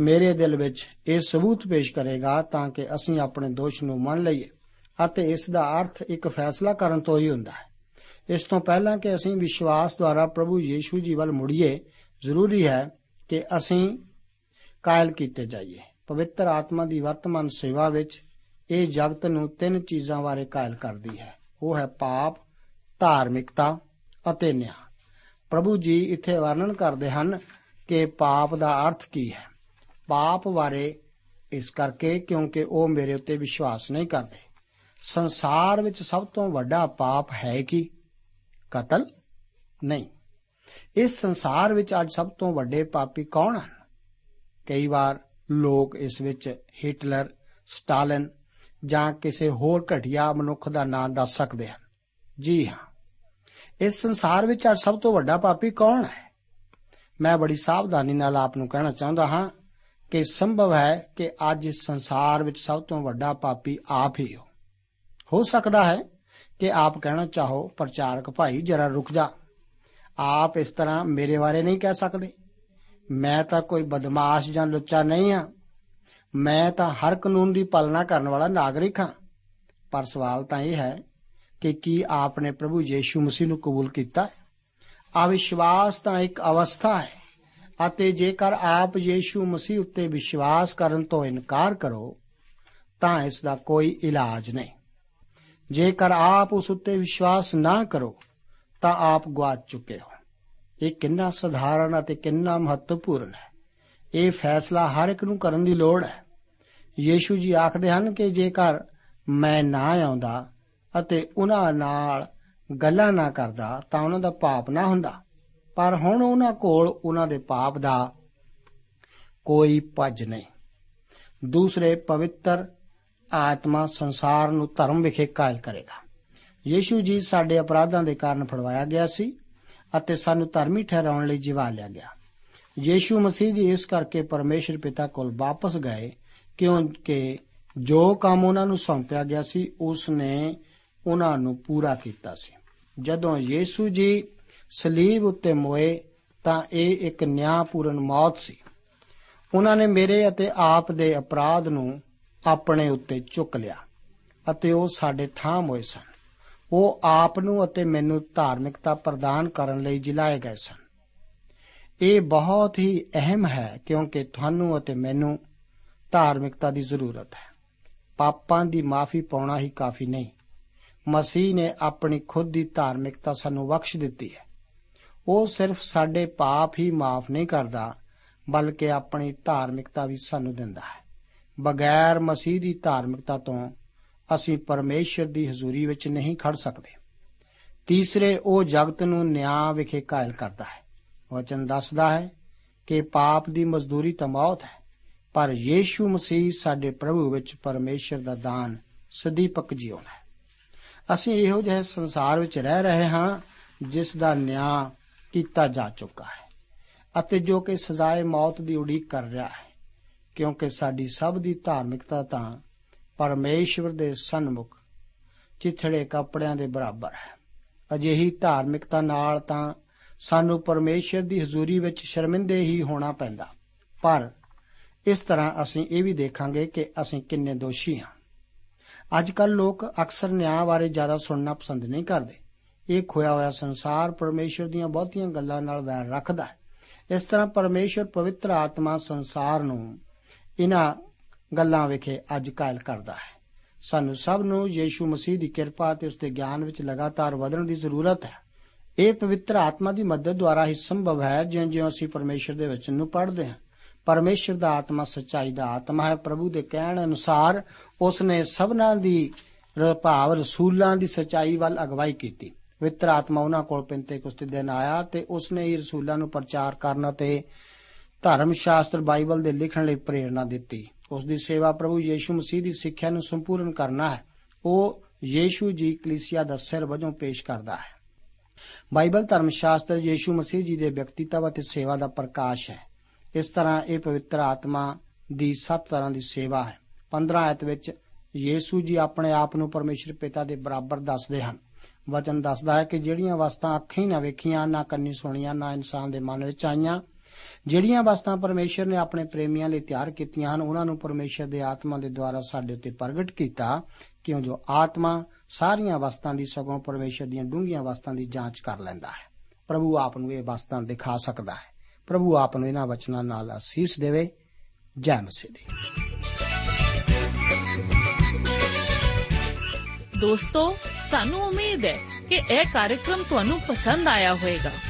ਮੇਰੇ ਦਿਲ ਵਿੱਚ ਇਹ ਸਬੂਤ ਪੇਸ਼ ਕਰੇਗਾ ਤਾਂ ਕਿ ਅਸੀਂ ਆਪਣੇ ਦੋਸ਼ ਨੂੰ ਮੰਨ ਲਈਏ। ਅਤੇ ਇਸ ਦਾ ਅਰਥ ਇੱਕ ਫੈਸਲਾ ਕਰਨ ਤੋਂ ਹੀ ਹੁੰਦਾ ਹੈ। ਇਸ ਤੋਂ ਪਹਿਲਾਂ ਕਿ ਅਸੀਂ ਵਿਸ਼ਵਾਸ ਦੁਆਰਾ ਪ੍ਰਭੂ ਯੀਸ਼ੂ ਜੀ ਵੱਲ ਮੁੜੀਏ, ਜ਼ਰੂਰੀ ਹੈ ਕਿ ਅਸੀਂ ਕਾਇਲ ਕੀਤੇ ਜਾਈਏ। ਪਵਿੱਤਰ ਆਤਮਾ ਦੀ ਵਰਤਮਾਨ ਸੇਵਾ ਵਿੱਚ ਇਹ ਜਗਤ ਨੂੰ ਤਿੰਨ ਚੀਜ਼ਾਂ ਬਾਰੇ ਕਾਇਲ ਕਰਦੀ ਹੈ। ਉਹ ਹੈ ਪਾਪ, ਧਾਰਮਿਕਤਾ ਅਤੇ ਨਿਆਂ। ਪ੍ਰਭੂ ਜੀ ਇੱਥੇ ਵਰਣਨ ਕਰਦੇ ਹਨ ਕਿ ਪਾਪ ਦਾ ਅਰਥ ਕੀ ਹੈ। ਪਾਪ ਬਾਰੇ ਇਸ ਕਰਕੇ ਕਿਉਂਕਿ ਉਹ ਮੇਰੇ ਉੱਤੇ ਵਿਸ਼ਵਾਸ ਨਹੀਂ ਕਰਦੇ। ਸੰਸਾਰ ਵਿੱਚ ਸਭ ਤੋਂ ਵੱਡਾ ਪਾਪ ਹੈ ਕਿ? ਕਤਲ? ਨਹੀਂ। ਇਸ ਸੰਸਾਰ ਵਿੱਚ ਅੱਜ ਸਭ ਤੋਂ ਵੱਡੇ ਪਾਪੀ ਕੌਣ ਹਨ? ਕਈ ਵਾਰ ਲੋਕ ਇਸ ਵਿੱਚ ਹਿਟਲਰ, ਸਟਾਲਿਨ ਜਾਂ ਕਿਸੇ ਹੋਰ ਘਟੀਆ ਮਨੁੱਖ ਦਾ ਨਾਮ ਦੱਸ ਸਕਦੇ ਹਨ। ਜੀ ਹਾਂ। ਇਸ ਸੰਸਾਰ ਵਿੱਚ ਅੱਜ ਸਭ ਤੋਂ ਵੱਡਾ ਪਾਪੀ ਕੌਣ ਹੈ? ਮੈਂ ਬੜੀ ਸਾਵਧਾਨੀ ਨਾਲ ਆਪ ਨੂੰ ਕਹਿਣਾ ਚਾਹੁੰਦਾ ਹਾਂ ਕਿ ਸੰਭਵ ਹੈ ਕਿ ਅੱਜ ਇਸ ਸੰਸਾਰ ਵਿੱਚ ਸਭ ਤੋਂ ਵੱਡਾ ਪਾਪੀ ਆਪ ਹੀ ਹੋ। ਹੋ ਸਕਦਾ ਹੈ ਕਿ ਆਪ ਕਹਿਣਾ ਚਾਹੋ, ਪ੍ਰਚਾਰਕ ਭਾਈ, ਜਰਾ ਰੁਕ ਜਾ। ਆਪ ਇਸ ਤਰ੍ਹਾਂ ਮੇਰੇ ਬਾਰੇ ਨਹੀਂ ਕਹਿ ਸਕਦੇ। ਮੈਂ ਤਾਂ ਕੋਈ ਬਦਮਾਸ਼ ਜਾਂ ਲੁੱਚਾ ਨਹੀਂ ਹਾਂ। ਮੈਂ ਤਾਂ ਹਰ ਕਾਨੂੰਨ ਦੀ ਪਾਲਣਾ ਕਰਨ ਵਾਲਾ ਨਾਗਰਿਕ ਹਾਂ। ਪਰ ਸਵਾਲ ਤਾਂ ਇਹ ਹੈ ਕਿ ਕੀ ਆਪ ਨੇ ਪ੍ਰਭੂ ਯੀਸ਼ੂ ਮਸੀਹ ਨੂੰ ਕਬੂਲ ਕੀਤਾ ਅਵਿਸ਼ਵਾਸ ਤਾਂ ਇੱਕ ਅਵਸਥਾ ਹੈ ਅਤੇ ਜੇਕਰ ਆਪ ਯੀਸ਼ੂ ਮਸੀਹ ਉੱਤੇ ਵਿਸ਼ਵਾਸ ਕਰਨ ਤੋਂ ਇਨਕਾਰ ਕਰੋ, ਤਾਂ ਇਸ ਦਾ ਕੋਈ ਇਲਾਜ ਨਹੀਂ। ਜੇਕਰ ਆਪ ਉਸ ਉੱਤੇ ਵਿਸ਼ਵਾਸ ਨਾ ਕਰੋ, ਤਾਂ ਆਪ ਗਵਾਚ ਚੁੱਕੇ ਹੋ। ਇਹ ਕਿੰਨਾ ਸਧਾਰਨ ਅਤੇ ਕਿੰਨਾ ਮਹੱਤਵਪੂਰਨ ਹੈ। ਇਹ ਫੈਸਲਾ ਹਰ ਇੱਕ ਨੂੰ ਕਰਨ ਦੀ ਲੋੜ ਹੈ। ਯੀਸ਼ੂ ਜੀ ਆਖਦੇ ਹਨ ਕਿ ਜੇਕਰ ਮੈਂ ਨਾ ਆਉਂਦਾ ਅਤੇ ਉਹਨਾਂ ਨਾਲ ਗੱਲਾਂ ਨਾ ਕਰਦਾ, ਤਾਂ ਉਹਨਾਂ ਦਾ ਪਾਪ ਨਾ ਹੁੰਦਾ। ਪਰ ਹੁਣ ਉਹਨਾਂ ਕੋਲ ਉਹਨਾਂ ਦੇ ਪਾਪ ਦਾ ਕੋਈ ਪੱਜ ਨਹੀਂ। ਦੂਸਰੇ ਪਵਿੱਤਰ ਆਤਮਾ ਸੰਸਾਰ ਨੂੰ ਧਰਮ ਵਿਖੇ ਕਾਇਲ ਕਰੇਗਾ। ਯੀਸ਼ੂ ਜੀ ਸਾਡੇ ਅਪਰਾਧਾਂ ਦੇ ਕਾਰਨ ਫੜਵਾਇਆ ਗਿਆ ਸੀ ਅਤੇ ਸਾਨੂੰ ਧਰਮੀ ਠਹਿਰਾਉਣ ਲਈ ਜਿਵਾ ਲਿਆ ਗਿਆ। ਯੀਸ਼ੂ ਮਸੀਹ ਜੀ ਇਸ ਕਰਕੇ ਪਰਮੇਸ਼ਰ ਪਿਤਾ ਕੋਲ ਵਾਪਸ ਗਏ ਕਿਉਂਕਿ ਜੋ ਕੰਮ ਉਹਨਾਂ ਨੂੰ ਸੌਂਪਿਆ ਗਿਆ ਸੀ ਉਸ ਨੇ ਉਹਨਾਂ ਨੂੰ ਪੂਰਾ ਕੀਤਾ ਸੀ। ਜਦੋਂ ਯੀਸ਼ੂ ਜੀ ਸਲੀਬ ਉੱਤੇ ਮੋਏ ਤਾਂ ਇਹ ਇੱਕ ਨਿਆਂਪੂਰਨ ਮੌਤ ਸੀ। ਉਹਨਾਂ ਨੇ ਮੇਰੇ ਅਤੇ ਆਪ ਦੇ ਅਪਰਾਧ ਨੂੰ ਆਪਣੇ ਉੱਤੇ ਚੁੱਕ ਲਿਆ ਅਤੇ ਉਹ ਸਾਡੇ ਥਾਂ ਹੋਏ ਸਨ। ਉਹ ਆਪ ਨੂੰ ਅਤੇ ਮੈਨੂੰ ਧਾਰਮਿਕਤਾ ਪ੍ਰਦਾਨ ਕਰਨ ਲਈ ਜਿਲਾਏ ਗਏ ਸਨ। ਇਹ ਬਹੁਤ ਹੀ ਅਹਿਮ ਹੈ ਕਿਉਂਕਿ ਤੁਹਾਨੂੰ ਅਤੇ ਮੈਨੂੰ ਧਾਰਮਿਕਤਾ ਦੀ ਜ਼ਰੂਰਤ ਹੈ। ਪਾਪਾਂ ਦੀ ਮਾਫੀ ਪਾਉਣਾ ਹੀ ਕਾਫੀ ਨਹੀਂ। ਮਸੀਹ ਨੇ ਆਪਣੀ ਖੁਦ ਦੀ ਧਾਰਮਿਕਤਾ ਸਾਨੂੰ ਬਖਸ਼ ਦਿੱਤੀ ਹੈ। ਉਹ ਸਿਰਫ ਸਾਡੇ ਪਾਪ ਹੀ ਮਾਫ ਨਹੀਂ ਕਰਦਾ, ਬਲਕਿ ਆਪਣੀ ਧਾਰਮਿਕਤਾ ਵੀ ਸਾਨੂੰ ਦਿੰਦਾ ਹੈ। ਬਗੈਰ ਮਸੀਹ ਦੀ ਧਾਰਮਿਕਤਾ ਤੋਂ ਅਸੀਂ ਪਰਮੇਸ਼ਰ ਦੀ ਹਜ਼ੂਰੀ ਵਿੱਚ ਨਹੀਂ ਖੜ ਸਕਦੇ। ਤੀਸਰੇ, ਉਹ ਜਗਤ ਨੂੰ ਨਿਆਂ ਵਿਖੇ ਕਾਇਲ ਕਰਦਾ ਹੈ। ਵਚਨ ਦੱਸਦਾ ਹੈ ਕਿ ਪਾਪ ਦੀ ਮਜ਼ਦੂਰੀ ਤਾਂ ਮੌਤ ਹੈ, ਪਰ ਯੀਸ਼ੂ ਮਸੀਹ ਸਾਡੇ ਪ੍ਰਭੂ ਵਿੱਚ ਪਰਮੇਸ਼ਰ ਦਾ ਦਾਨ ਸਦੀਪਕ ਜੀਵਨ ਹੈ। ਅਸੀਂ ਇਹੋ ਜਿਹੇ ਸੰਸਾਰ ਵਿੱਚ ਰਹਿ ਰਹੇ ਹਾਂ ਜਿਸ ਦਾ ਨਿਆਂ ਕੀਤਾ ਜਾ ਚੁੱਕਾ ਹੈ ਅਤੇ ਜੋ ਕਿ ਸਜ਼ਾਏ ਮੌਤ ਦੀ ਉਡੀਕ ਕਰ ਰਿਹਾ ਹੈ। ਕਿਉਂਕਿ ਸਾਡੀ ਸਭ ਦੀ ਧਾਰਮਿਕਤਾ ਤਾਂ ਪਰਮੇਸ਼ਵਰ ਦੇ ਸਨਮੁਖ, ਚਿੱਥੜੇ ਕੱਪੜਿਆਂ ਦੇ ਬਰਾਬਰ ਹੈ। ਅਜਿਹੀ ਧਾਰਮਿਕਤਾ ਨਾਲ ਤਾਂ ਸਾਨੂੰ ਪਰਮੇਸ਼ਰ ਦੀ ਹਜ਼ੂਰੀ ਵਿੱਚ ਸ਼ਰਮਿੰਦੇ ਹੀ ਹੋਣਾ ਪੈਂਦਾ। ਪਰ ਇਸ ਤਰ੍ਹਾਂ ਅਸੀਂ ਇਹ ਵੀ ਦੇਖਾਂਗੇ ਕਿ ਅਸੀਂ ਕਿੰਨੇ ਦੋਸ਼ੀ ਹਾਂ। ਅੱਜ ਕੱਲ ਲੋਕ ਅਕਸਰ ਨਿਆਂ ਬਾਰੇ ਜ਼ਿਆਦਾ ਸੁਣਨਾ ਪਸੰਦ ਨਹੀਂ ਕਰਦੇ। ਇਹ ਖੋਇਆ ਹੋਇਆ ਸੰਸਾਰ ਪਰਮੇਸ਼ਰ ਦੀਆਂ ਬਹੁਤੀਆਂ ਗੱਲਾਂ ਨਾਲ ਵੈਰ ਰੱਖਦਾ ਹੈ। ਇਸ ਤਰ੍ਹਾਂ ਪਰਮੇਸ਼ਰ ਪਵਿੱਤਰ ਆਤਮਾ ਸੰਸਾਰ ਨੂੰ ਇਹਨਾਂ ਗੱਲਾਂ ਵਿਖੇ ਅੱਜ ਕਾਇਲ ਕਰਦਾ ਹੈ। ਸਾਨੂੰ ਸਭ ਨੂੰ ਯੀਸ਼ੂ ਮਸੀਹ ਦੀ ਕਿਰਪਾ ਤੇ ਉਸ ਦੇ ਗਿਆਨ ਵਿੱਚ ਲਗਾਤਾਰ ਵਧਣ ਦੀ ਜ਼ਰੂਰਤ ਹੈ। ਇਹ ਪਵਿੱਤਰ ਆਤਮਾ ਦੀ ਮਦਦ ਦੁਆਰਾ ਹੀ ਸੰਭਵ ਹੈ, ਜਿਉਂ-ਜਿਉਂ ਅਸੀਂ ਪਰਮੇਸ਼ਰ ਦੇ ਵਚਨ ਨੂੰ ਪੜ੍ਹਦੇ ਹਾਂ। ਪਰਮੇਸ਼ਰ ਦਾ ਆਤਮਾ ਸੱਚਾਈ ਦਾ ਆਤਮਾ ਹੈ। ਪ੍ਰਭੂ ਦੇ ਕਹਿਣ ਅਨੁਸਾਰ ਉਸ ਨੇ ਸਭਨਾਂ ਦੀ ਭਾਵ ਰਸੂਲਾਂ ਦੀ ਸੱਚਾਈ ਵੱਲ ਅਗਵਾਈ ਕੀਤੀ। ਪਵਿੱਤਰ ਆਤਮਾ ਉਹਨਾਂ ਕੋਲ ਪਿੰਤੇਕੁਸਤ ਦਿਨ ਆਇਆ ਤੇ ਉਸ ਨੇ ਹੀ ਰਸੂਲਾਂ ਨੂੰ ਪ੍ਰਚਾਰ ਕਰਨ ਅਤੇ ਧਰਮ ਸ਼ਾਸਤਰ ਬਾਈਬਲ ਦੇ ਲਿਖਣ ਲਈ ਪ੍ਰੇਰਣਾ ਦਿੱਤੀ। ਉਸ ਦੀ ਸੇਵਾ ਪ੍ਰਭੂ ਯੀਸ਼ੂ ਮਸੀਹ ਦੀ ਸਿੱਖਿਆ ਨੂੰ ਸੰਪੂਰਨ ਕਰਨਾ ਹੈ। ਉਹ ਯੀਸ਼ੂ ਜੀ ਕਲੀਸਿਆ ਦਾ ਸਿਰ ਵਜੋਂ ਪੇਸ਼ ਕਰਦਾ ਹੈ। ਬਾਈਬਲ ਧਰਮ ਸ਼ਾਸਤਰ ਯੀਸ਼ੂ ਮਸੀਹ ਜੀ ਦੇ ਵਿਅਕਤੀਤਵ ਅਤੇ ਸੇਵਾ ਦਾ ਪ੍ਰਕਾਸ਼ ਹੈ। ਇਸ ਤਰ੍ਹਾਂ ਇਹ ਪਵਿੱਤਰ ਆਤਮਾ ਦੀ ਸੱਤ ਤਰ੍ਹਾਂ ਦੀ ਸੇਵਾ ਹੈ। 15 ਆਇਤ ਵਿੱਚ ਯੀਸ਼ੂ ਜੀ ਆਪਣੇ ਆਪ ਨੂੰ ਪਰਮੇਸ਼ਰ ਪਿਤਾ ਦੇ ਬਰਾਬਰ ਦੱਸਦੇ ਹਨ। ਵਚਨ ਦੱਸਦਾ ਹੈ ਕਿ ਜਿਹੜੀਆਂ ਵਸਤਾਂ ਅੱਖੀਂ ਨਾ ਵੇਖੀਆਂ, ਨਾ ਕੰਨੀ ਸੁਣੀਆਂ, ਨਾ ਇਨਸਾਨ ਦੇ ਮਨ ਵਿੱਚ ਆਈਆਂ ਜਿਹੜੀਆਂ ਵਸਤਾਂ ਪਰਮੇਸ਼ਰ ਨੇ ਆਪਣੇ ਪ੍ਰੇਮੀਆਂ ਲਈ ਤਿਆਰ ਕੀਤੀਆਂ ਹਨ, ਉਹਨਾਂ ਨੂੰ ਪਰਮੇਸ਼ਰ ਦੇ ਆਤਮਾ ਦੇ ਦੁਆਰਾ ਸਾਡੇ ਉੱਤੇ ਪ੍ਰਗਟ ਕੀਤਾ, ਕਿਉਂ ਜੋ ਆਤਮਾ ਸਾਰੀਆਂ ਵਸਤਾਂ ਦੀ ਸਗੋਂ ਪਰਮੇਸ਼ਰ ਦੀਆਂ ਡੂੰਘੀਆਂ ਵਸਤਾਂ ਦੀ ਜਾਂਚ ਕਰ ਲੈਂਦਾ ਹੈ। ਪ੍ਰਭੂ ਆਪ ਨੂੰ ਇਹ ਵਸਤਾਂ ਦਿਖਾ ਸਕਦਾ ਹੈ। ਪ੍ਰਭੂ ਆਪ ਨੂੰ ਇਹਨਾਂ ਵਚਨਾਂ ਨਾਲ ਅਸੀਸ ਦੇਵੇ। ਜੈ ਮਸੀਹ ਦੀ। ਦੋਸਤੋ, ਸਾਨੂੰ ਉਮੀਦ ਹੈ ਕਿ ਇਹ ਕਾਰਜਕ੍ਰਮ ਤੁਹਾਨੂੰ ਪਸੰਦ ਆਇਆ ਹੋਵੇਗਾ। ਤੇ